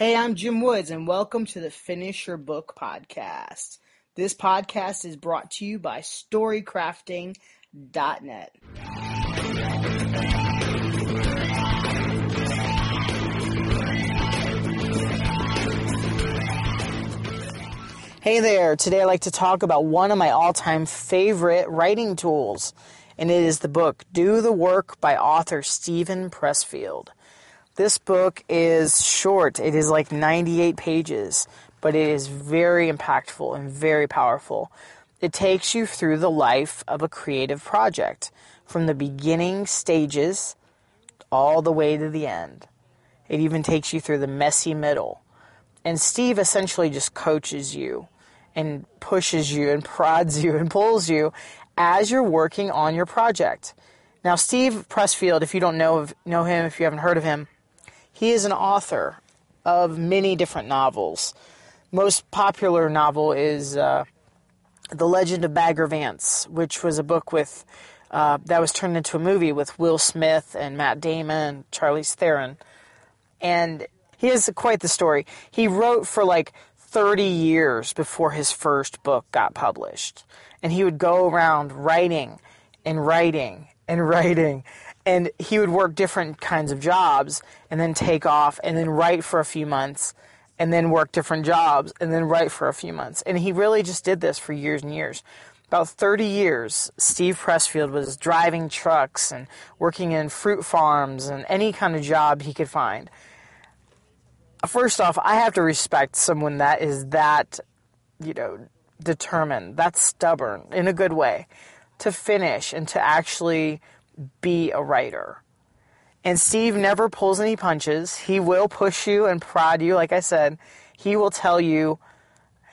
Hey, I'm Jim Woods, and welcome to the Finish Your Book podcast. This podcast is brought to you by StoryCrafting.net. Hey there, today I'd like to talk about one of my all time favorite writing tools, and it is the book Do the Work by author Steven Pressfield. This book is short, it is like 98 pages, but it is very impactful and very powerful. It takes you through the life of a creative project, from the beginning stages all the way to the end. It even takes you through the messy middle. And Steve essentially just coaches you and pushes you and prods you and pulls you as you're working on your project. Now, Steve Pressfield, if you don't know know him, if you haven't heard of him, he is an author of many different novels. Most popular novel is uh, The Legend of Bagger Vance, which was a book with uh, that was turned into a movie with Will Smith and Matt Damon and Charlize Theron. And he has quite the story. He wrote for like 30 years before his first book got published. And he would go around writing and writing and writing. And he would work different kinds of jobs and then take off and then write for a few months and then work different jobs and then write for a few months. And he really just did this for years and years. About 30 years, Steve Pressfield was driving trucks and working in fruit farms and any kind of job he could find first off, I have to respect someone that is that, you know, determined, that's stubborn in a good way to finish and to actually be a writer. And Steve never pulls any punches. He will push you and prod you, like I said. He will tell you,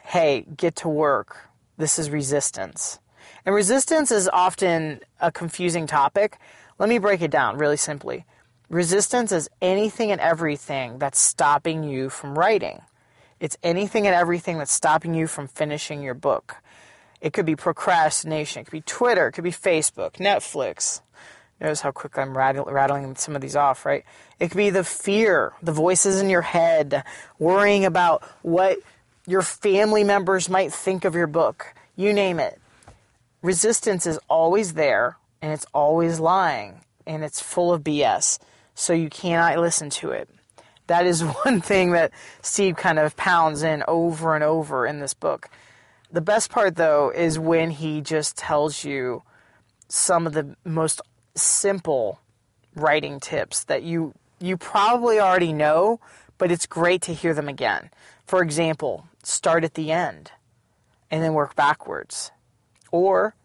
hey, get to work. This is resistance. And resistance is often a confusing topic. Let me break it down really simply. Resistance is anything and everything that's stopping you from writing. It's anything and everything that's stopping you from finishing your book. It could be procrastination, it could be Twitter, it could be Facebook, Netflix. Notice how quick I'm rattling some of these off, right? It could be the fear, the voices in your head, worrying about what your family members might think of your book. You name it. Resistance is always there and it's always lying and it's full of BS so you cannot listen to it. That is one thing that Steve kind of pounds in over and over in this book. The best part, though, is when he just tells you some of the most simple writing tips that you you probably already know, but it's great to hear them again. For example, start at the end and then work backwards. Or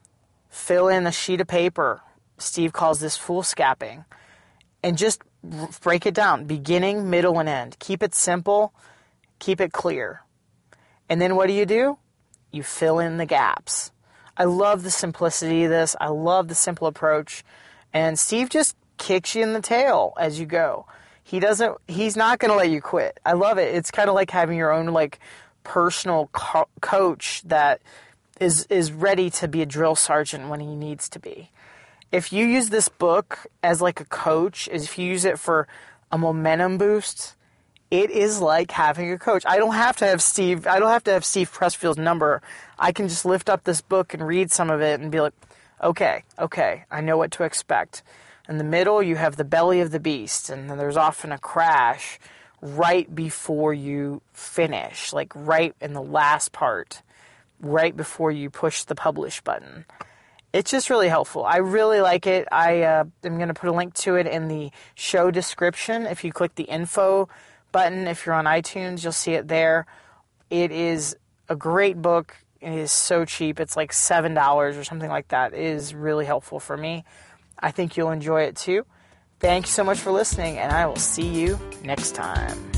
fill in a sheet of paper. Steve calls this foolscapping and just break it down beginning, middle, and end. Keep it simple, keep it clear. And then what do you do? You fill in the gaps. I love the simplicity of this. I love the simple approach. And Steve just kicks you in the tail as you go. He doesn't he's not going to let you quit. I love it. It's kind of like having your own like personal co- coach that is is ready to be a drill sergeant when he needs to be if you use this book as like a coach, if you use it for a momentum boost, it is like having a coach. I don't have to have Steve. I don't have to have Steve Pressfield's number. I can just lift up this book and read some of it and be like, okay, okay, I know what to expect. In the middle, you have the belly of the beast, and then there's often a crash right before you finish, like right in the last part, right before you push the publish button it's just really helpful. I really like it. I uh, am going to put a link to it in the show description. If you click the info button, if you're on iTunes, you'll see it there. It is a great book. It is so cheap. It's like $7 or something like that. It is really helpful for me. I think you'll enjoy it too. Thank you so much for listening, and I will see you next time.